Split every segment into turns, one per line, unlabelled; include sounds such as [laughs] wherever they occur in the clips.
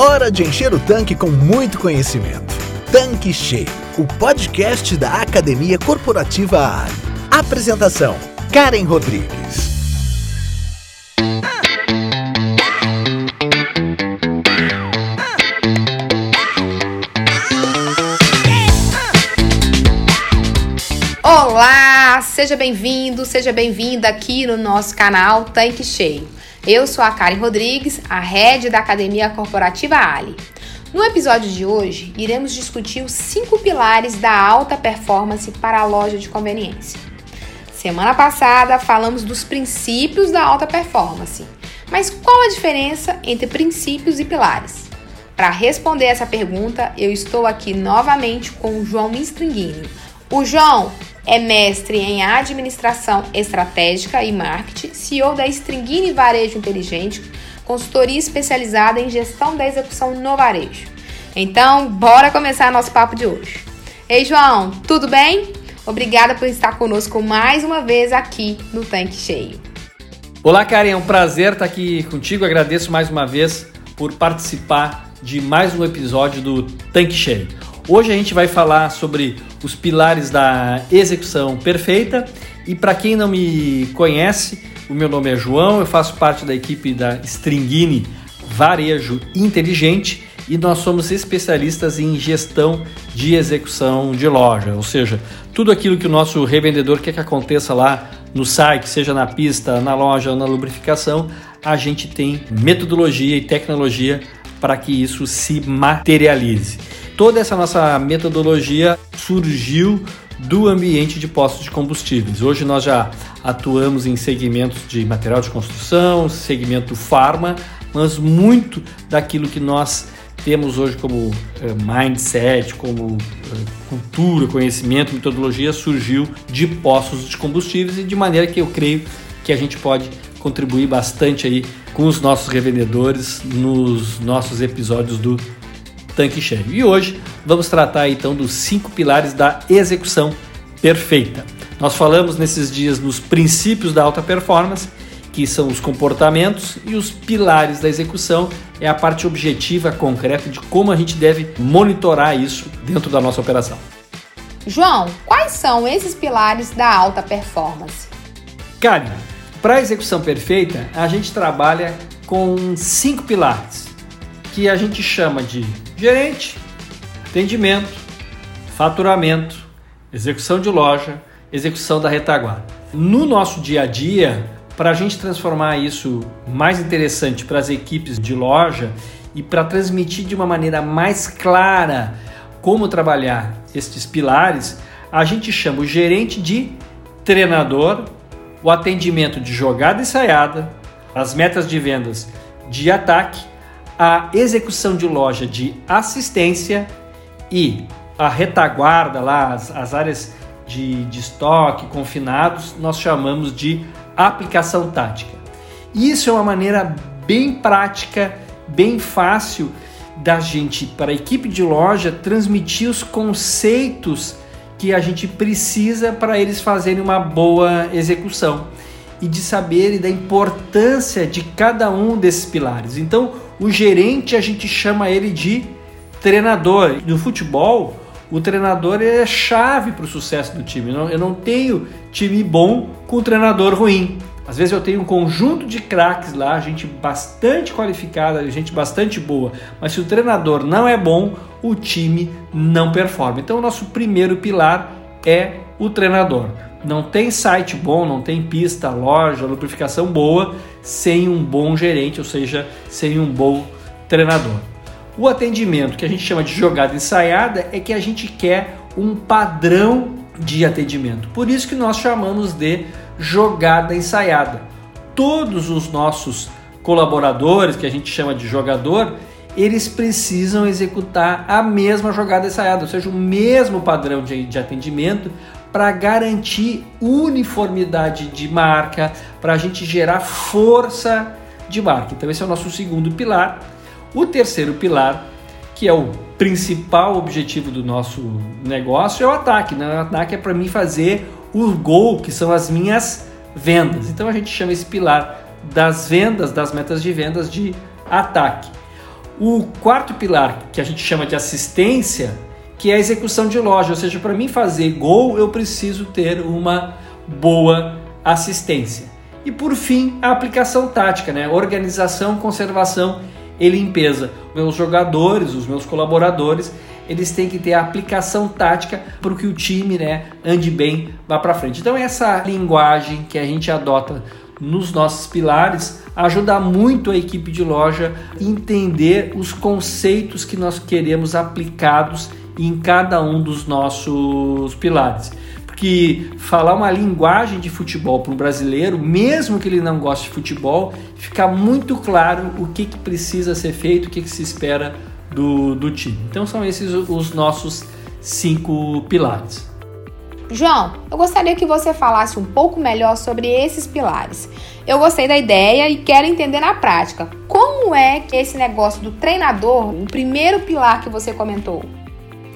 Hora de encher o tanque com muito conhecimento. Tanque Cheio, o podcast da Academia Corporativa Ali. Apresentação: Karen Rodrigues.
Olá, seja bem-vindo, seja bem-vinda aqui no nosso canal Tanque Cheio. Eu sou a Karen Rodrigues, a head da Academia Corporativa Ali. No episódio de hoje, iremos discutir os cinco pilares da alta performance para a loja de conveniência. Semana passada falamos dos princípios da alta performance, mas qual a diferença entre princípios e pilares? Para responder essa pergunta, eu estou aqui novamente com o João Stringini. O João é mestre em administração estratégica e marketing, CEO da Stringini Varejo Inteligente, consultoria especializada em gestão da execução no varejo. Então, bora começar nosso papo de hoje. Ei, João, tudo bem? Obrigada por estar conosco mais uma vez aqui no Tanque Cheio.
Olá, Karen, é um prazer estar aqui contigo. Agradeço mais uma vez por participar de mais um episódio do Tanque Cheio. Hoje a gente vai falar sobre os pilares da execução perfeita. E para quem não me conhece, o meu nome é João, eu faço parte da equipe da Stringini Varejo Inteligente e nós somos especialistas em gestão de execução de loja, ou seja, tudo aquilo que o nosso revendedor quer que aconteça lá no site, seja na pista, na loja na lubrificação, a gente tem metodologia e tecnologia para que isso se materialize. Toda essa nossa metodologia surgiu do ambiente de postos de combustíveis. Hoje nós já atuamos em segmentos de material de construção, segmento farma, mas muito daquilo que nós temos hoje como eh, mindset, como eh, cultura, conhecimento, metodologia surgiu de postos de combustíveis e de maneira que eu creio que a gente pode contribuir bastante aí com os nossos revendedores nos nossos episódios do tanque cheio. E hoje vamos tratar então dos cinco pilares da execução perfeita. Nós falamos nesses dias nos princípios da alta performance, que são os comportamentos, e os pilares da execução é a parte objetiva, concreta de como a gente deve monitorar isso dentro da nossa operação.
João, quais são esses pilares da alta performance?
Karen, para a execução perfeita, a gente trabalha com cinco pilares que a gente chama de gerente, atendimento, faturamento, execução de loja, execução da retaguarda. No nosso dia a dia, para a gente transformar isso mais interessante para as equipes de loja e para transmitir de uma maneira mais clara como trabalhar estes pilares, a gente chama o gerente de treinador, o atendimento de jogada ensaiada, as metas de vendas de ataque a execução de loja de assistência e a retaguarda, lá, as, as áreas de, de estoque, confinados, nós chamamos de aplicação tática. Isso é uma maneira bem prática, bem fácil da gente, para a equipe de loja, transmitir os conceitos que a gente precisa para eles fazerem uma boa execução e de saber e da importância de cada um desses pilares. Então, o gerente a gente chama ele de treinador. No futebol, o treinador é chave para o sucesso do time. Eu não tenho time bom com treinador ruim. Às vezes eu tenho um conjunto de craques lá, gente bastante qualificada, gente bastante boa, mas se o treinador não é bom, o time não performa. Então, o nosso primeiro pilar é o treinador. Não tem site bom, não tem pista, loja, lubrificação boa sem um bom gerente, ou seja, sem um bom treinador. O atendimento, que a gente chama de jogada ensaiada, é que a gente quer um padrão de atendimento. Por isso que nós chamamos de jogada ensaiada. Todos os nossos colaboradores, que a gente chama de jogador, eles precisam executar a mesma jogada ensaiada, ou seja, o mesmo padrão de, de atendimento para garantir uniformidade de marca, para a gente gerar força de marca. Então, esse é o nosso segundo pilar. O terceiro pilar, que é o principal objetivo do nosso negócio, é o ataque. Né? O ataque é para mim fazer o gol, que são as minhas vendas. Então, a gente chama esse pilar das vendas, das metas de vendas de ataque. O quarto pilar, que a gente chama de assistência, que é a execução de loja, ou seja, para mim fazer gol, eu preciso ter uma boa assistência. E por fim, a aplicação tática, né? Organização, conservação e limpeza. Meus jogadores, os meus colaboradores, eles têm que ter a aplicação tática para que o time, né, ande bem, vá para frente. Então essa linguagem que a gente adota nos nossos pilares ajuda muito a equipe de loja entender os conceitos que nós queremos aplicados em cada um dos nossos pilares. Porque falar uma linguagem de futebol para um brasileiro, mesmo que ele não goste de futebol, fica muito claro o que, que precisa ser feito, o que, que se espera do, do time. Então são esses os nossos cinco pilares.
João, eu gostaria que você falasse um pouco melhor sobre esses pilares. Eu gostei da ideia e quero entender na prática. Como é que esse negócio do treinador, o primeiro pilar que você comentou?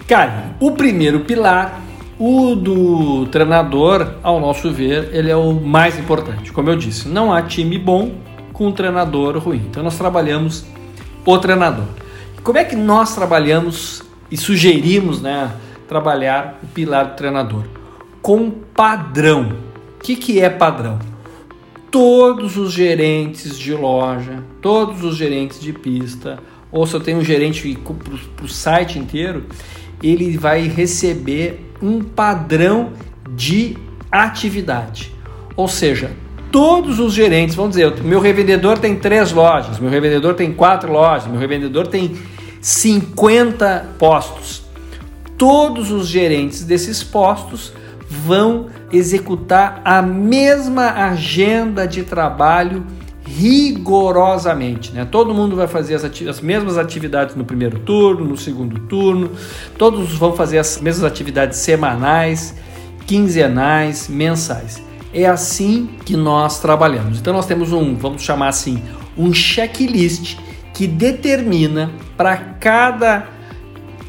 Cara, o primeiro pilar, o do treinador, ao nosso ver, ele é o mais importante. Como eu disse, não há time bom com um treinador ruim. Então nós trabalhamos o treinador. Como é que nós trabalhamos e sugerimos, né, trabalhar o pilar do treinador? com padrão. O que, que é padrão? Todos os gerentes de loja, todos os gerentes de pista, ou se eu tenho um gerente para o site inteiro, ele vai receber um padrão de atividade. Ou seja, todos os gerentes, vamos dizer, meu revendedor tem três lojas, meu revendedor tem quatro lojas, meu revendedor tem 50 postos. Todos os gerentes desses postos vão executar a mesma agenda de trabalho rigorosamente. Né? Todo mundo vai fazer as, as, mesmas atividades no primeiro turno, no segundo turno, todos vão fazer as mesmas atividades semanais, quinzenais, mensais. É assim que nós trabalhamos. Então nós temos um, vamos chamar assim, um checklist que determina para cada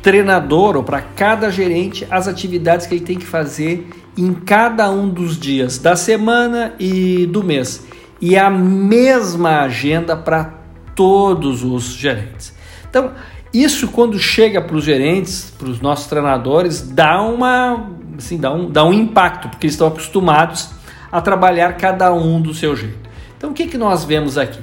treinador ou para cada gerente as atividades que ele tem que fazer em cada um dos dias da semana e do mês. E a mesma agenda para todos os gerentes. Então, isso quando chega para os gerentes, para os nossos treinadores, dá uma assim, dá um, dá um impacto, porque eles estão acostumados a trabalhar cada um do seu jeito. Então, o que, que nós vemos aqui?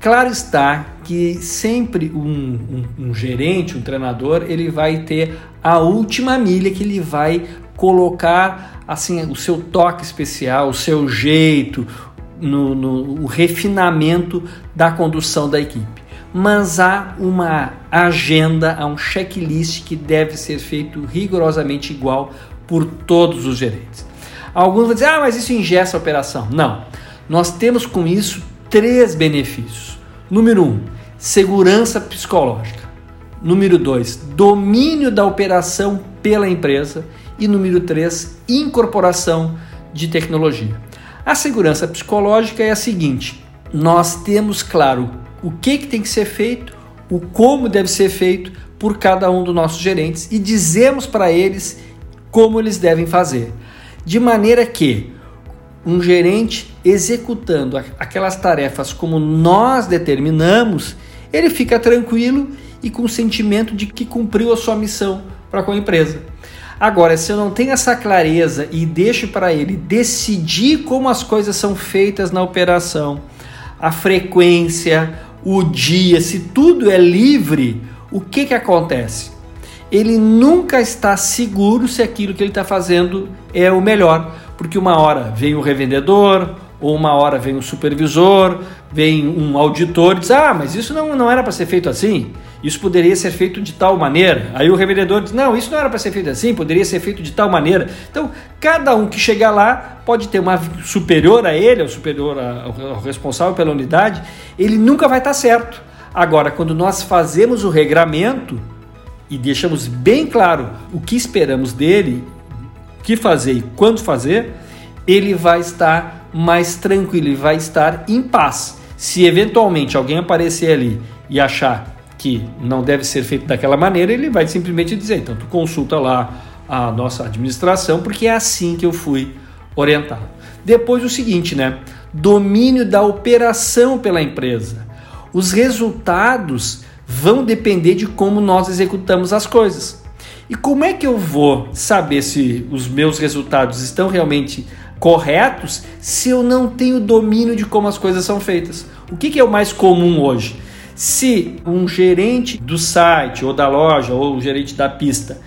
Claro está que sempre um, um, um, gerente, um treinador, ele vai ter a última milha que ele vai colocar assim o seu toque especial, o seu jeito, no, no o refinamento da condução da equipe. Mas há uma agenda, há um checklist que deve ser feito rigorosamente igual por todos os gerentes. Alguns vão dizer, ah, mas isso ingessa a operação. Não. Nós temos com isso três benefícios. Número um, segurança psicológica. Número dois, domínio da operação pela empresa. E número três, incorporação de tecnologia. A segurança psicológica é a seguinte: nós temos claro o que, que tem que ser feito, o como deve ser feito por cada um dos nossos gerentes e dizemos para eles como eles devem fazer. De maneira que um gerente executando aquelas tarefas como nós determinamos, ele fica tranquilo e com o sentimento de que cumpriu a sua missão para com a empresa. Agora, se eu não tenho essa clareza e deixo para ele decidir como as coisas são feitas na operação, a frequência, o dia, se tudo é livre, o que, que acontece? Ele nunca está seguro se aquilo que ele está fazendo é o melhor porque uma hora vem o revendedor, ou uma hora vem o supervisor, vem um auditor e diz: Ah, mas isso não, não era para ser feito assim, isso poderia ser feito de tal maneira. Aí o revendedor diz: Não, isso não era para ser feito assim, poderia ser feito de tal maneira. Então, cada um que chegar lá pode ter uma superior a ele, ou superior ao responsável pela unidade, ele nunca vai estar certo. Agora, quando nós fazemos o regramento e deixamos bem claro o que esperamos dele que fazer e quando fazer, ele vai estar mais tranquilo, ele vai estar em paz. Se eventualmente alguém aparecer ali e achar que não deve ser feito daquela maneira, ele vai simplesmente dizer: então, tu consulta lá a nossa administração, porque é assim que eu fui orientado. Depois, o seguinte, né? Domínio da operação pela empresa. Os resultados vão depender de como nós executamos as coisas. E como é que eu vou saber se os meus resultados estão realmente corretos se eu não tenho domínio de como as coisas são feitas? O que, que é o mais comum hoje? Se um gerente do site ou da loja ou o gerente da pista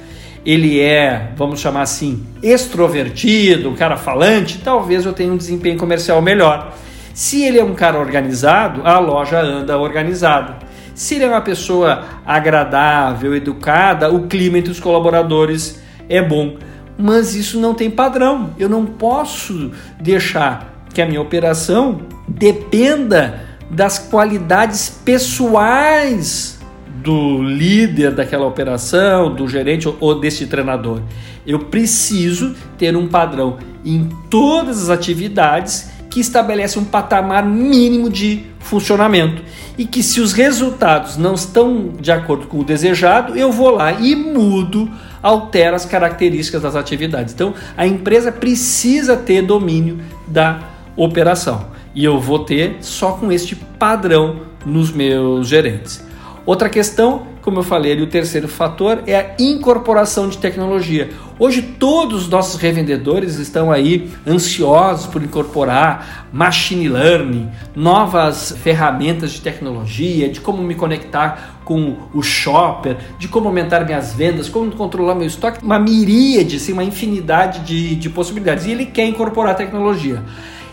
ele é, vamos chamar assim, extrovertido, um cara falante, talvez eu tenha um desempenho comercial melhor. Se ele é um cara organizado, a loja anda organizada. Se ele é uma pessoa agradável, educada, o clima entre os colaboradores é bom. Mas isso não tem padrão. Eu não posso deixar que a minha operação dependa das qualidades pessoais do líder daquela operação, do gerente ou desse treinador. Eu preciso ter um padrão em todas as atividades que estabelece um patamar mínimo de funcionamento e que se os resultados não estão de acordo com o desejado, eu vou lá e mudo, altero as características das atividades. Então, a empresa precisa ter domínio da operação e eu vou ter só com este padrão nos meus gerentes. Outra questão, como eu falei ali, o terceiro fator é a incorporação de tecnologia. Hoje todos os nossos revendedores estão aí ansiosos por incorporar machine learning, novas ferramentas de tecnologia, de como me conectar com o shopper, de como aumentar minhas vendas, como controlar meu estoque, uma miríade, assim, uma infinidade de, de possibilidades. E ele quer incorporar tecnologia.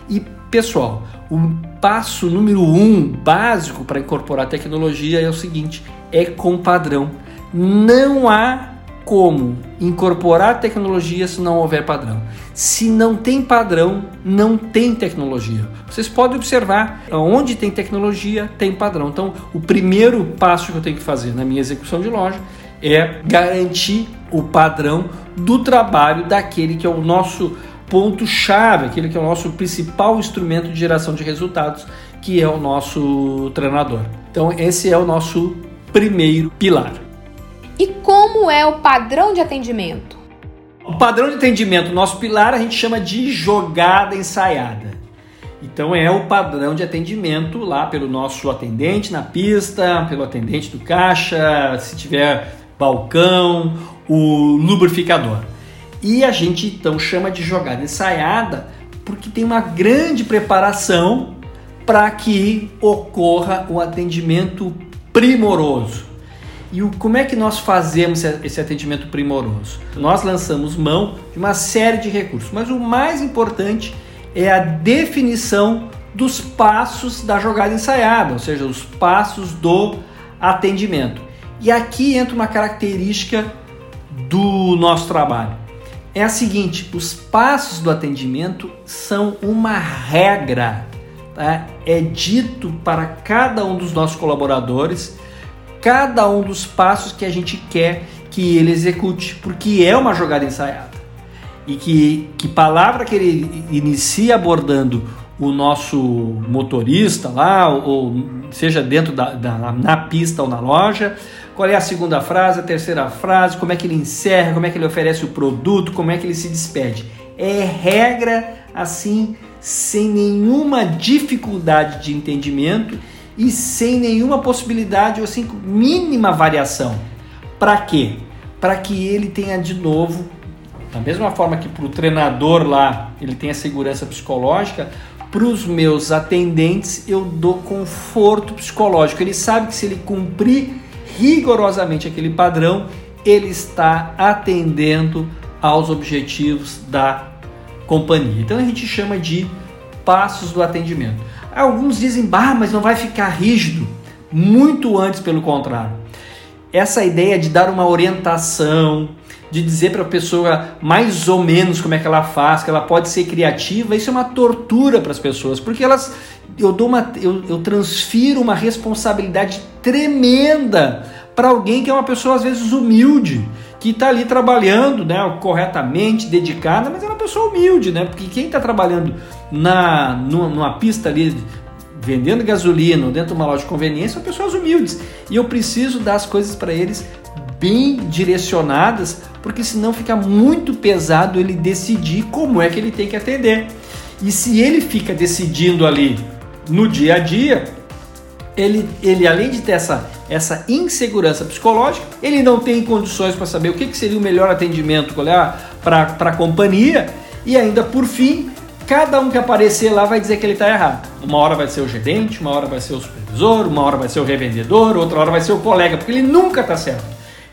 E pessoal, o passo número um básico para incorporar tecnologia é o seguinte: é com padrão. Não há como incorporar tecnologia se não houver padrão. Se não tem padrão, não tem tecnologia. Vocês podem observar, onde tem tecnologia, tem padrão. Então, o primeiro passo que eu tenho que fazer na minha execução de loja é garantir o padrão do trabalho daquele que é o nosso ponto-chave, aquele que é o nosso principal instrumento de geração de resultados, que é o nosso treinador. Então, esse é o nosso primeiro pilar.
E como é o padrão de atendimento?
O padrão de atendimento, nosso pilar, a gente chama de jogada ensaiada. Então é o padrão de atendimento lá pelo nosso atendente na pista, pelo atendente do caixa, se tiver balcão, o lubrificador. E a gente então chama de jogada ensaiada porque tem uma grande preparação para que ocorra o atendimento primoroso. E o, como é que nós fazemos esse atendimento primoroso? Nós lançamos mão de uma série de recursos, mas o mais importante é a definição dos passos da jogada ensaiada, ou seja, os passos do atendimento. E aqui entra uma característica do nosso trabalho é a seguinte: os passos do atendimento são uma regra, tá? é dito para cada um dos nossos colaboradores, cada um dos passos que a gente quer que ele execute, porque é uma jogada ensaiada. E que, que palavra que ele inicia abordando o nosso motorista lá, ou seja dentro da, da na pista ou na loja, qual é a segunda frase, a terceira frase, como é que ele encerra, como é que ele oferece o produto, como é que ele se despede. É regra assim, sem nenhuma dificuldade de entendimento e sem nenhuma possibilidade ou assim, mínima variação. Para quê? Para que ele tenha de novo, da mesma forma que para o treinador lá ele tem a segurança psicológica, para os meus atendentes eu dou conforto psicológico. Ele sabe que se ele cumprir rigorosamente aquele padrão, ele está atendendo aos objetivos da companhia. Então a gente chama de passos do atendimento. Alguns dizem, bah, mas não vai ficar rígido. Muito antes, pelo contrário. Essa ideia de dar uma orientação, de dizer para a pessoa mais ou menos como é que ela faz, que ela pode ser criativa, isso é uma tortura para as pessoas, porque elas eu dou uma eu, eu transfiro uma responsabilidade tremenda para alguém que é uma pessoa às vezes humilde, que está ali trabalhando, né, corretamente, dedicada, mas é uma pessoa humilde, né? Porque quem está trabalhando na numa pista ali vendendo gasolina ou dentro de uma loja de conveniência são pessoas humildes. E eu preciso dar as coisas para eles bem direcionadas, porque senão fica muito pesado ele decidir como é que ele tem que atender. E se ele fica decidindo ali no dia a dia, ele, ele além de ter essa, essa insegurança psicológica, ele não tem condições para saber o que, que seria o melhor atendimento para a companhia e ainda por fim, cada um que aparecer lá vai dizer que ele está errado. Uma hora vai ser o gerente, uma hora vai ser o supervisor, uma hora vai ser o revendedor, outra hora vai ser o colega, porque ele nunca está certo.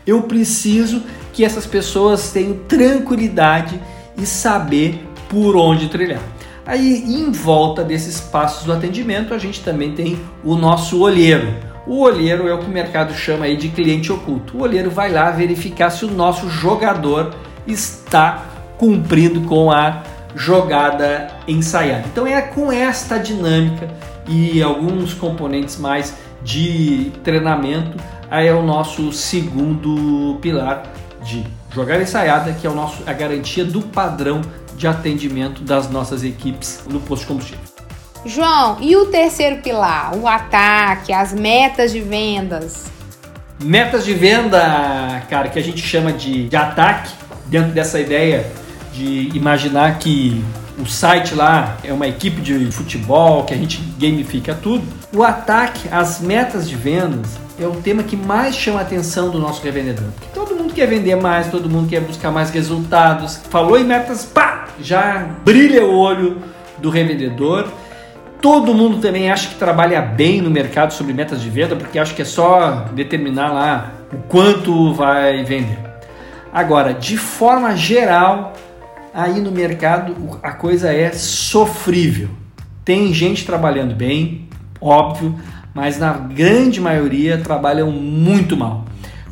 Eu preciso que essas pessoas tenham tranquilidade e saber por onde trilhar. Aí, em volta desses passos do atendimento, a gente também tem o nosso olheiro. O olheiro é o que o mercado chama aí de cliente oculto. O olheiro vai lá verificar se o nosso jogador está cumprindo com a jogada ensaiada. Então é com esta dinâmica e alguns componentes mais de treinamento, aí é o nosso segundo pilar de jogada ensaiada, que é o nosso, a garantia do padrão de atendimento das nossas equipes no posto de combustível.
João, e o terceiro pilar, o ataque, as metas de vendas?
Metas de venda, cara, que a gente chama de, de ataque, dentro dessa ideia de imaginar que o site lá é uma equipe de futebol, que a gente gamifica tudo. O ataque, as metas de vendas, é o tema que mais chama a atenção do nosso revendedor. Porque todo mundo quer vender mais, todo mundo quer buscar mais resultados. Falou em metas, pá, já brilha o olho do revendedor. Todo mundo também acha que trabalha bem no mercado sobre metas de venda, porque acha que é só determinar lá o quanto vai vender. Agora, de forma geral, aí no mercado a coisa é sofrível. Tem gente trabalhando bem, óbvio, mas na grande maioria trabalham muito mal.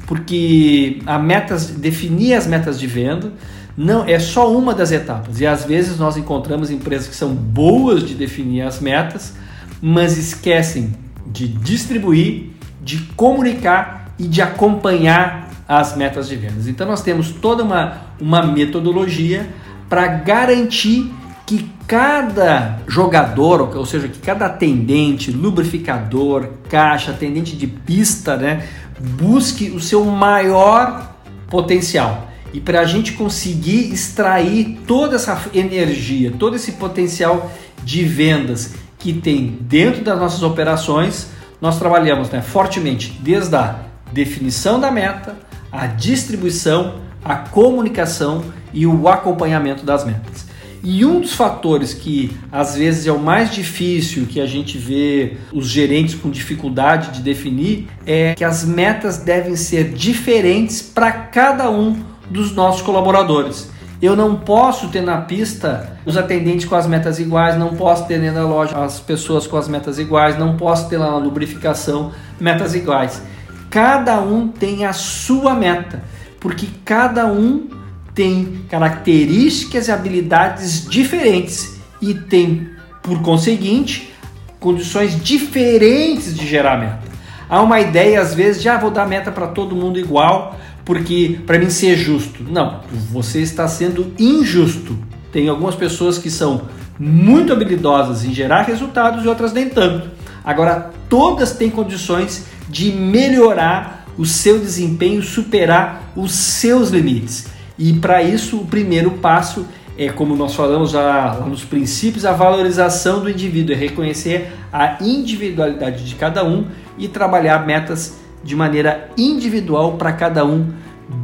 Porque a metas, definir as metas de venda não é só uma das etapas. E às vezes nós encontramos empresas que são boas de definir as metas, mas esquecem de distribuir, de comunicar e de acompanhar as metas de vendas. Então nós temos toda uma, uma metodologia para garantir que cada jogador, ou seja, que cada atendente, lubrificador, caixa, atendente de pista, né, busque o seu maior potencial. E para a gente conseguir extrair toda essa energia, todo esse potencial de vendas que tem dentro das nossas operações, nós trabalhamos né, fortemente desde a definição da meta, a distribuição, a comunicação e o acompanhamento das metas. E um dos fatores que às vezes é o mais difícil que a gente vê os gerentes com dificuldade de definir é que as metas devem ser diferentes para cada um dos nossos colaboradores. Eu não posso ter na pista os atendentes com as metas iguais, não posso ter dentro da loja as pessoas com as metas iguais, não posso ter lá na lubrificação metas iguais. Cada um tem a sua meta, porque cada um tem características e habilidades diferentes e tem, por conseguinte, condições diferentes de gerar meta. Há uma ideia às vezes de ah, vou dar meta para todo mundo igual, porque para mim ser justo. Não, você está sendo injusto. Tem algumas pessoas que são muito habilidosas em gerar resultados e outras nem tanto. Agora, todas têm condições de melhorar o seu desempenho, superar os seus limites. E para isso, o primeiro passo é, como nós falamos já nos princípios, a valorização do indivíduo, é reconhecer a individualidade de cada um e trabalhar metas de maneira individual para cada um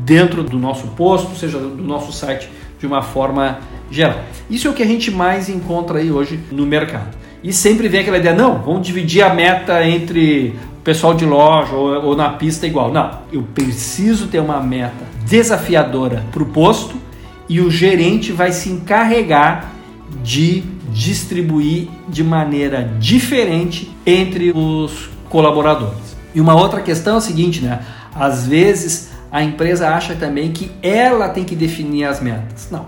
dentro do nosso posto, seja do nosso site, de uma forma geral. Isso é o que a gente mais encontra aí hoje no mercado. E sempre vem aquela ideia, não, vamos dividir a meta entre o pessoal de loja ou, ou na pista igual. Não, eu preciso ter uma meta desafiadora para o posto e o gerente vai se encarregar de distribuir de maneira diferente entre os colaboradores. E uma outra questão é a seguinte, né? Às vezes a empresa acha também que ela tem que definir as metas. Não,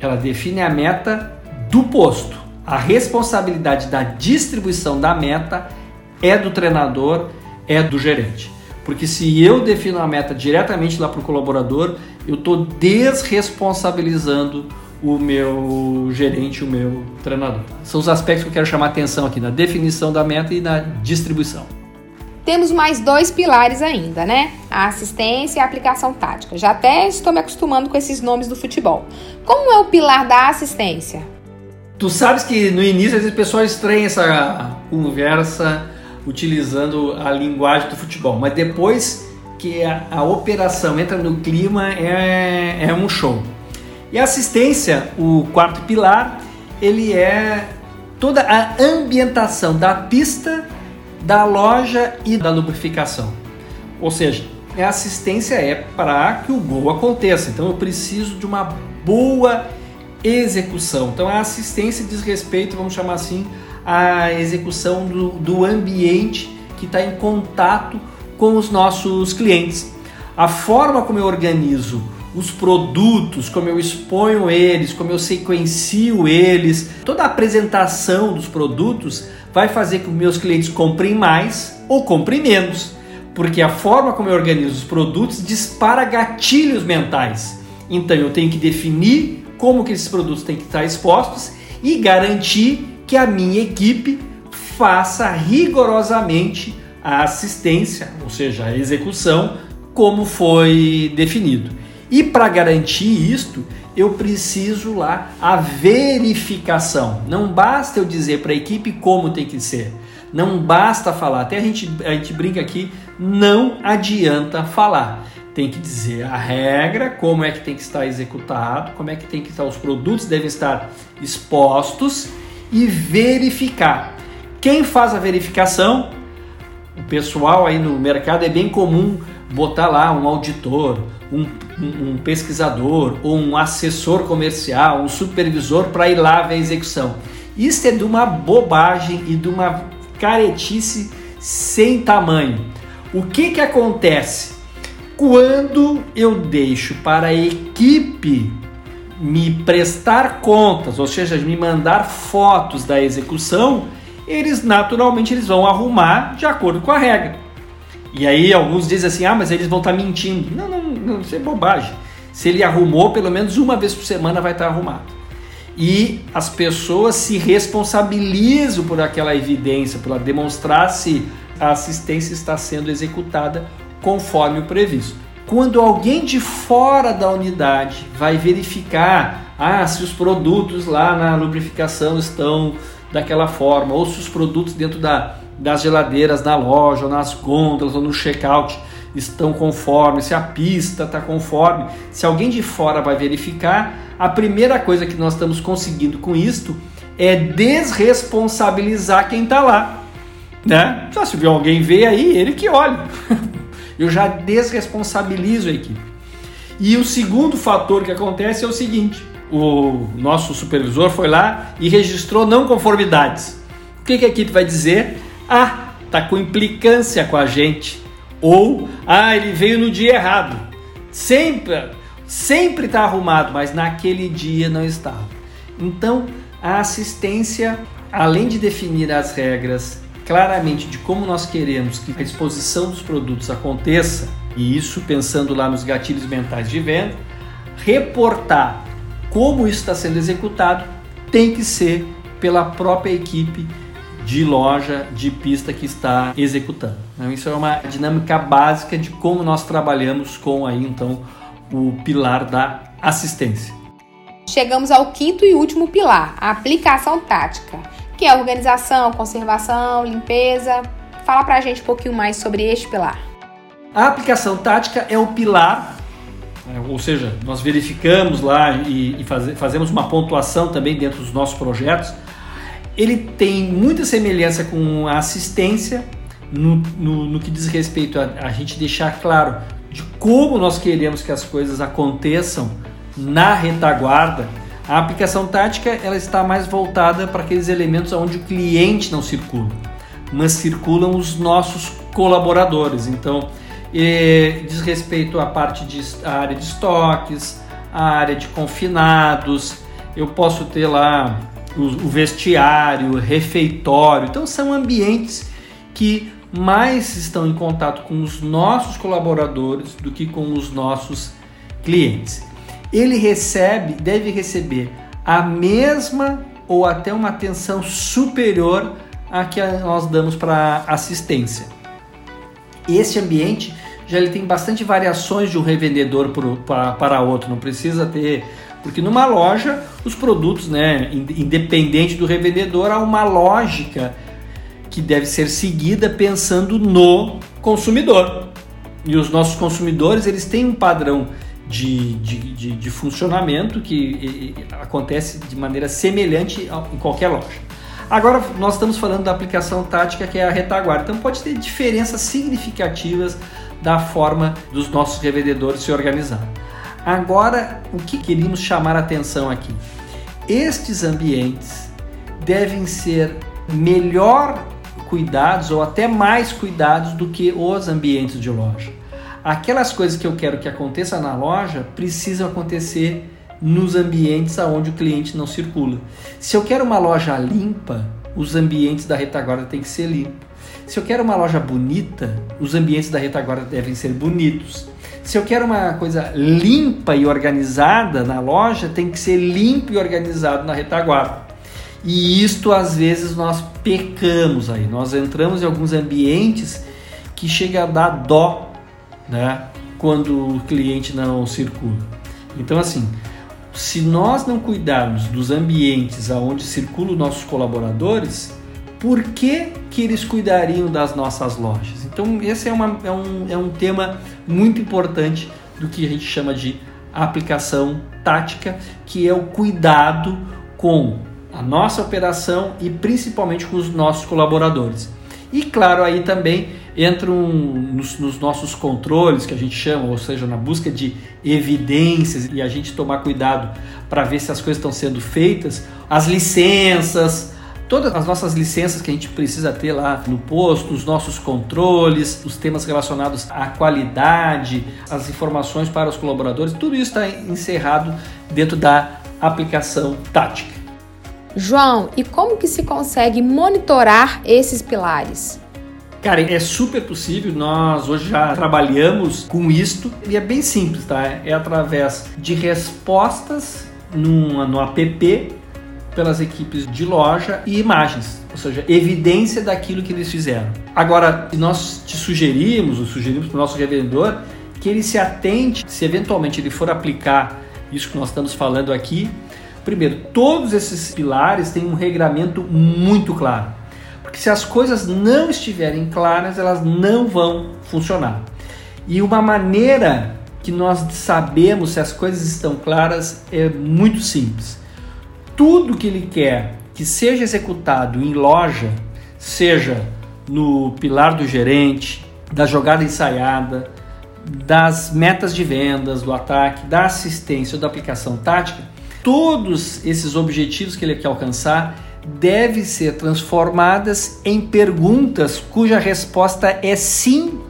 ela define a meta do posto. A responsabilidade da distribuição da meta é do treinador, é do gerente. Porque se eu defino a meta diretamente lá para o colaborador, eu estou desresponsabilizando o meu gerente, o meu treinador. São os aspectos que eu quero chamar atenção aqui, na definição da meta e na distribuição.
Temos mais dois pilares ainda, né? A assistência e a aplicação tática. Já até estou me acostumando com esses nomes do futebol. Como é o pilar da assistência?
Tu sabes que no início às vezes o pessoal estranha essa conversa utilizando a linguagem do futebol. Mas depois que a, a operação entra no clima, é, é um show. E a assistência, o quarto pilar, ele é toda a ambientação da pista, da loja e da lubrificação. Ou seja, a assistência é para que o gol aconteça. Então eu preciso de uma boa execução. Então a assistência diz respeito, vamos chamar assim, à execução do, do ambiente que está em contato com os nossos clientes. A forma como eu organizo os produtos, como eu exponho eles, como eu sequencio eles, toda a apresentação dos produtos vai fazer com que meus clientes comprem mais ou comprem menos, porque a forma como eu organizo os produtos dispara gatilhos mentais. Então eu tenho que definir como que esses produtos têm que estar expostos e garantir que a minha equipe faça rigorosamente a assistência, ou seja, a execução, como foi definido. E para garantir isto, eu preciso lá a verificação. Não basta eu dizer para a equipe como tem que ser. Não basta falar. Até a gente, a gente brinca aqui, não adianta falar. Tem que dizer a regra, como é que tem que estar executado, como é que tem que estar, os produtos devem estar expostos e verificar. Quem faz a verificação? O pessoal aí no mercado é bem comum botar lá um auditor, um, um, pesquisador ou um assessor comercial, um supervisor para ir lá ver a execução. Isso é de uma bobagem e de uma caretice sem tamanho. O que, que acontece? Quando eu deixo para a equipe me prestar contas, ou seja, me mandar fotos da execução, eles naturalmente eles vão arrumar de acordo com a regra. E aí alguns dizem assim, ah, mas eles vão estar tá mentindo. Não, não, não, isso é bobagem. Se ele arrumou, pelo menos uma vez por semana vai estar tá arrumado. E as pessoas se responsabilizam por aquela evidência, por demonstrar se a assistência está sendo executada conforme o previsto. Quando alguém de fora da unidade vai verificar ah, se os produtos lá na lubrificação estão daquela forma, ou se os produtos dentro da, das geladeiras na loja, ou nas gôndolas, ou no checkout estão conforme, se a pista está conforme. Se alguém de fora vai verificar, a primeira coisa que nós estamos conseguindo com isto é desresponsabilizar quem está lá. Né? Só se vier alguém ver aí, ele que olhe. [laughs] Eu já desresponsabilizo a equipe. E o segundo fator que acontece é o seguinte: o nosso supervisor foi lá e registrou não conformidades. O que, que a equipe vai dizer? Ah, tá com implicância com a gente. Ou, ah, ele veio no dia errado. Sempre, sempre está arrumado, mas naquele dia não estava. Então, a assistência, além de definir as regras claramente de como nós queremos que a exposição dos produtos aconteça, e isso pensando lá nos gatilhos mentais de venda, reportar como isso está sendo executado tem que ser pela própria equipe de loja, de pista que está executando. Então, isso é uma dinâmica básica de como nós trabalhamos com aí então o pilar da assistência.
Chegamos ao quinto e último pilar, a aplicação tática, que é organização, conservação, limpeza. Fala pra gente um pouquinho mais sobre este pilar.
A aplicação tática é o pilar, né, ou seja, nós verificamos lá e, e faz, fazemos uma pontuação também dentro dos nossos projetos ele tem muita semelhança com a assistência no, no, no que diz respeito a, a gente deixar claro de como nós queremos que as coisas aconteçam na retaguarda. A aplicação tática ela está mais voltada para aqueles elementos onde o cliente não circula, mas circulam os nossos colaboradores. Então, diz respeito à parte de à área de estoques, a área de confinados. Eu posso ter lá o vestiário, o refeitório. Então são ambientes que mais estão em contato com os nossos colaboradores do que com os nossos clientes. Ele recebe, deve receber a mesma ou até uma atenção superior à que nós damos para assistência. Esse ambiente já ele tem bastante variações de um revendedor para outro, não precisa ter porque numa loja, os produtos, né, independente do revendedor, há uma lógica que deve ser seguida pensando no consumidor. E os nossos consumidores eles têm um padrão de, de, de, de funcionamento que acontece de maneira semelhante em qualquer loja. Agora nós estamos falando da aplicação tática que é a retaguarda, então pode ter diferenças significativas da forma dos nossos revendedores se organizar. Agora, o que queríamos chamar a atenção aqui? Estes ambientes devem ser melhor cuidados ou até mais cuidados do que os ambientes de loja. Aquelas coisas que eu quero que aconteça na loja precisam acontecer nos ambientes aonde o cliente não circula. Se eu quero uma loja limpa, os ambientes da retaguarda têm que ser limpos. Se eu quero uma loja bonita, os ambientes da retaguarda devem ser bonitos. Se eu quero uma coisa limpa e organizada na loja, tem que ser limpo e organizado na retaguarda. E isto às vezes nós pecamos aí. Nós entramos em alguns ambientes que chega a dar dó, né, quando o cliente não circula. Então assim, se nós não cuidarmos dos ambientes aonde circulam nossos colaboradores, por que, que eles cuidariam das nossas lojas? Então, esse é, uma, é, um, é um tema muito importante do que a gente chama de aplicação tática, que é o cuidado com a nossa operação e principalmente com os nossos colaboradores. E claro, aí também entram nos, nos, nossos controles, que a gente chama, ou seja, na busca de evidências e a gente tomar cuidado para ver se as coisas estão sendo feitas, as licenças, todas as nossas licenças que a gente precisa ter lá no posto, os nossos controles, os temas relacionados à qualidade, as informações para os colaboradores, tudo isso está encerrado dentro da aplicação tática.
João, e como que se consegue monitorar esses pilares?
Cara, é super possível. Nós hoje já trabalhamos com isto e é bem simples, tá? É através de respostas no, no app pelas equipes de loja e imagens, ou seja, evidência daquilo que eles fizeram. Agora, nós te sugerimos, ou sugerimos para o nosso revendedor, que ele se atente, se eventualmente ele for aplicar isso que nós estamos falando aqui. Primeiro, todos esses pilares têm um regramento muito claro. Porque se as coisas não estiverem claras, elas não vão funcionar. E uma maneira que nós sabemos se as coisas estão claras é muito simples tudo que ele quer que seja executado em loja, seja no pilar do gerente, da jogada ensaiada, das metas de vendas, do ataque, da assistência ou da aplicação tática, todos esses objetivos que ele quer alcançar devem ser transformadas em perguntas cuja resposta é sim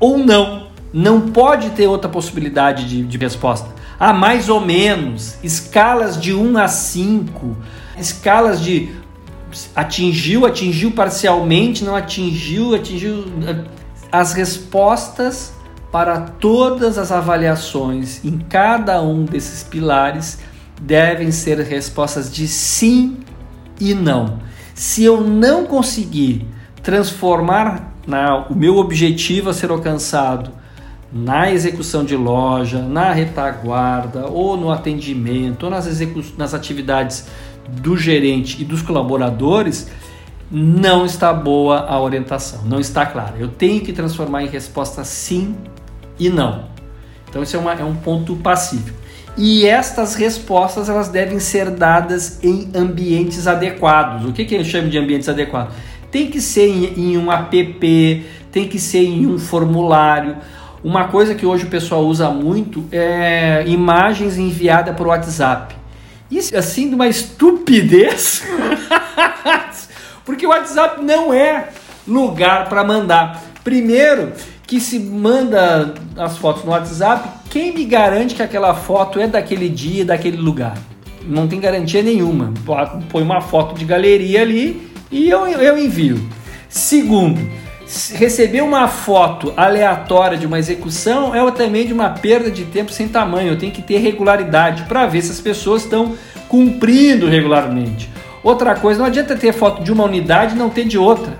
ou não. Não pode ter outra possibilidade de, de resposta. Há mais ou menos, escalas de 1 a 5, escalas de atingiu, atingiu parcialmente, não atingiu, atingiu. As respostas para todas as avaliações em cada um desses pilares devem ser respostas de sim e não. Se eu não conseguir transformar na, o meu objetivo a ser alcançado na execução de loja, na retaguarda, ou no atendimento, ou nas, nas atividades do gerente e dos colaboradores, não está boa a orientação, não está clara. Eu tenho que transformar em resposta sim e não. Então, isso é, uma, é um ponto pacífico. E estas respostas elas devem ser dadas em ambientes adequados. O que, que eu chamo de ambientes adequados? Tem que ser em, em um app, tem que ser em um formulário. Uma coisa que hoje o pessoal usa muito é imagens enviadas por WhatsApp. Isso assim de uma estupidez. [laughs] Porque o WhatsApp não é lugar para mandar. Primeiro, que se manda as fotos no WhatsApp, quem me garante que aquela foto é daquele dia, daquele lugar? Não tem garantia nenhuma. Põe uma foto de galeria ali e eu, eu envio. Segundo, receber uma foto aleatória de uma execução é também de uma perda de tempo sem tamanho. Eu tenho que ter regularidade para ver se as pessoas estão cumprindo regularmente. Outra coisa, não adianta ter foto de uma unidade e não ter de outra.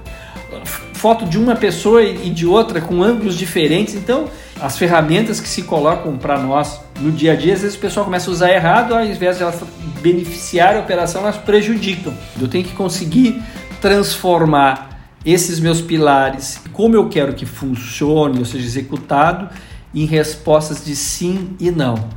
Foto de uma pessoa e de outra com ângulos diferentes. Então, as ferramentas que se colocam para nós no dia a dia, às vezes o pessoal começa a usar errado, ao invés de elas beneficiar a operação, elas prejudicam. Eu tenho que conseguir transformar esses meus pilares, como eu quero que funcione, ou seja, executado, em respostas de sim e não.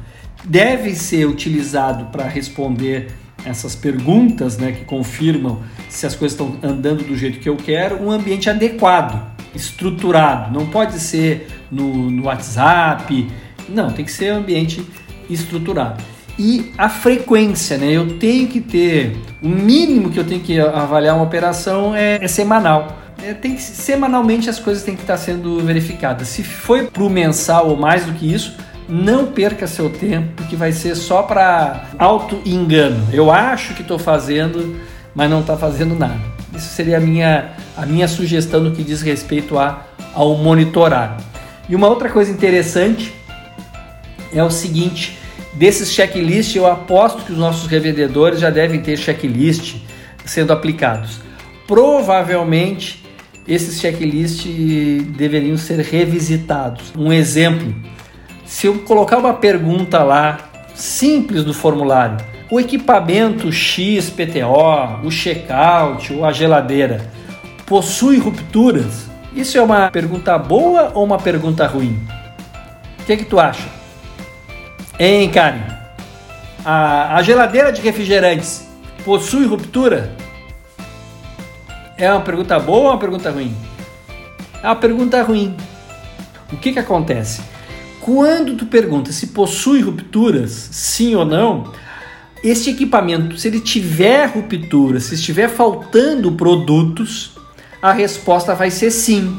Deve ser utilizado para responder essas perguntas né, que confirmam se as coisas estão andando do jeito que eu quero, um ambiente adequado, estruturado. Não pode ser no, no WhatsApp, não, tem que ser um ambiente estruturado. E a frequência, né? Eu tenho que ter o mínimo que eu tenho que avaliar uma operação é, é semanal. É, tem que, semanalmente as coisas têm que estar sendo verificadas. Se foi para o mensal ou mais do que isso, não perca seu tempo, porque vai ser só para auto-engano. Eu acho que estou fazendo, mas não está fazendo nada. Isso seria a minha, a minha sugestão no que diz respeito a, ao monitorar. E uma outra coisa interessante é o seguinte: desses checklists, eu aposto que os nossos revendedores já devem ter checklist sendo aplicados. Provavelmente esses checklists deveriam ser revisitados. Um exemplo se eu colocar uma pergunta lá, simples do formulário, o equipamento XPTO, o checkout ou a geladeira possui rupturas? Isso é uma pergunta boa ou uma pergunta ruim? O que, é que tu acha? Hein, Karen? A, a geladeira de refrigerantes possui ruptura? É uma pergunta boa ou uma pergunta ruim? É uma pergunta ruim. O que, que acontece? Quando tu pergunta se possui rupturas, sim ou não, este equipamento, se ele tiver ruptura, se estiver faltando produtos, a resposta vai ser sim.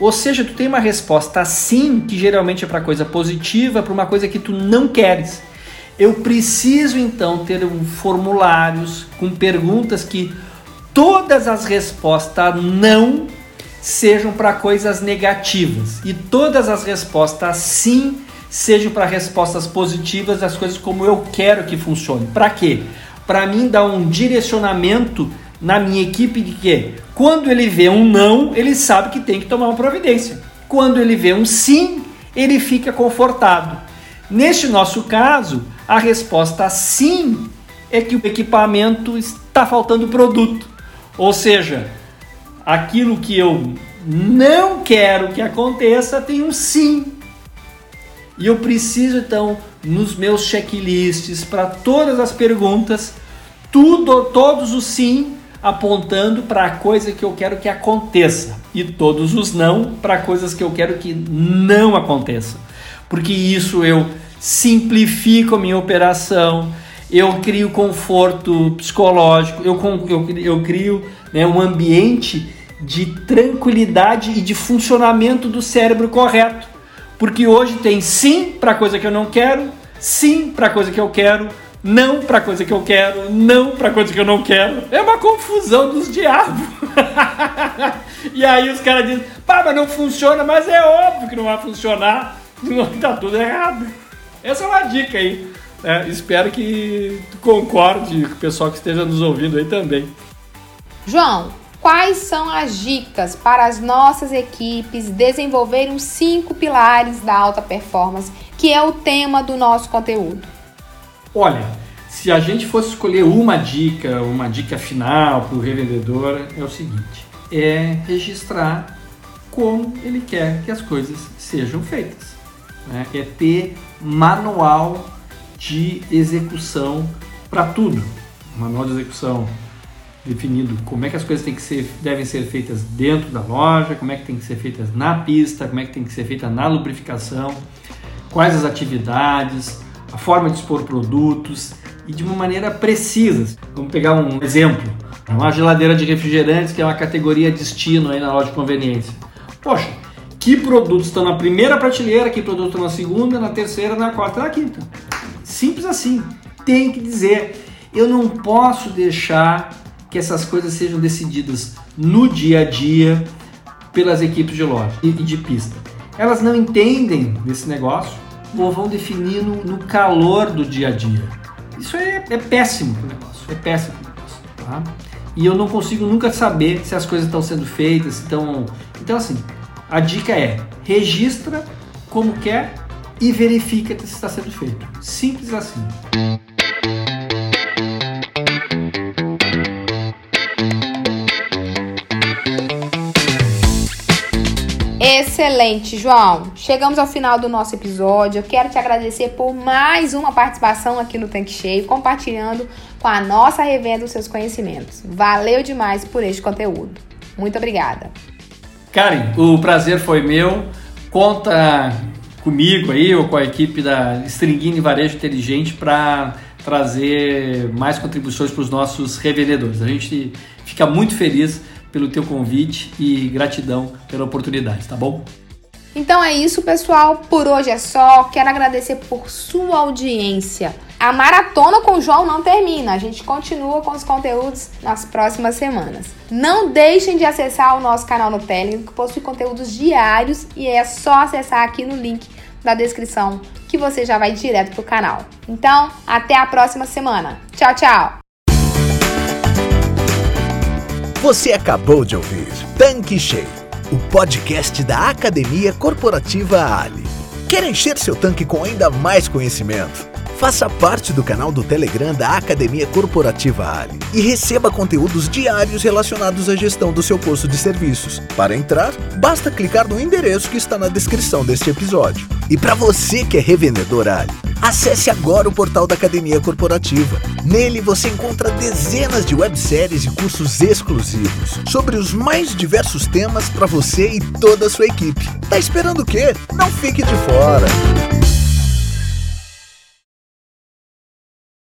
Ou seja, tu tem uma resposta sim, que geralmente é para coisa positiva, para uma coisa que tu não queres. Eu preciso então ter um formulários com perguntas que todas as respostas não sejam para coisas negativas e todas as respostas sim sejam para respostas positivas das coisas como eu quero que funcione. Para quê? Para mim dar um direcionamento na minha equipe de que quando ele vê um não, ele sabe que tem que tomar uma providência. Quando ele vê um sim, ele fica confortado. Neste nosso caso, a resposta sim é que o equipamento está faltando produto. Ou seja, aquilo que eu não quero que aconteça tem um sim. E eu preciso então nos meus checklists para todas as perguntas, tudo, todos os sim apontando para a coisa que eu quero que aconteça e todos os não para coisas que eu quero que não aconteça. Porque isso eu simplifico a minha operação, eu crio conforto psicológico, eu, eu, eu crio né, um ambiente de tranquilidade e de funcionamento do cérebro correto. Porque hoje tem sim para coisa que eu não quero, sim para coisa que eu quero, não para coisa que eu quero, não para coisa que eu não quero. É uma confusão dos diabos. [laughs] e aí os caras dizem, pá, mas não funciona, mas é óbvio que não vai funcionar. [laughs] Tá tudo errado. Essa é uma dica aí. É, espero que tu concorde com o pessoal que esteja nos ouvindo aí também.
João, Quais são as dicas para as nossas equipes desenvolverem os cinco pilares da alta performance, que é o tema do nosso conteúdo?
Olha, se a gente fosse escolher uma dica, uma dica final para o revendedor, é o seguinte: é registrar como ele quer que as coisas sejam feitas. Né? É ter manual de execução para tudo. Manual de execução definido como é que as coisas têm que ser, devem ser feitas dentro da loja, como é que tem que ser feitas na pista, como é que tem que ser feita na lubrificação, quais as atividades, a forma de expor produtos e de uma maneira precisa. Vamos pegar um exemplo, uma geladeira de refrigerantes que é uma categoria destino aí na loja de conveniência. Poxa, que produtos estão na primeira prateleira, que produtos estão na segunda, na terceira, na quarta, na quinta. Simples assim. Tem que dizer. Eu não posso deixar que essas coisas sejam decididas no dia a dia pelas equipes de loja e de pista. Elas não entendem desse negócio ou vão definir no, calor do dia a dia. Isso é, é péssimo para o negócio, é péssimo para o negócio. Tá? E eu não consigo nunca saber se as coisas estão sendo feitas, se estão... Então assim, a dica é, registra como quer e verifica se está sendo feito. Simples assim.
Excelente, João. Chegamos ao final do nosso episódio. Eu quero te agradecer por mais uma participação aqui no Tanque Cheio, compartilhando com a nossa revenda os seus conhecimentos. Valeu demais por este conteúdo. Muito obrigada.
Karen, o prazer foi meu. Conta comigo aí ou com a equipe da Stringini Varejo Inteligente para trazer mais contribuições para os nossos revendedores. A gente fica muito feliz pelo teu convite e gratidão pela oportunidade, tá bom?
Então é isso, pessoal. Por hoje é só. Quero agradecer por sua audiência. A maratona com o João não termina. A gente continua com os conteúdos nas próximas semanas. Não deixem de acessar o nosso canal no Telegram, que possui conteúdos diários e é só acessar aqui no link da descrição que você já vai direto pro canal. Então, até a próxima semana. Tchau, tchau.
Você acabou de ouvir Tanque Cheio, o podcast da Academia Corporativa Ali. Quer encher seu tanque com ainda mais conhecimento? Faça parte do canal do Telegram da Academia Corporativa Ali e receba conteúdos diários relacionados à gestão do seu curso de serviços. Para entrar, basta clicar no endereço que está na descrição deste episódio. E para você que é revendedor Ali, acesse agora o portal da Academia Corporativa. Nele você encontra dezenas de webséries e cursos exclusivos sobre os mais diversos temas para você e toda a sua equipe. Tá esperando o quê? Não fique de fora!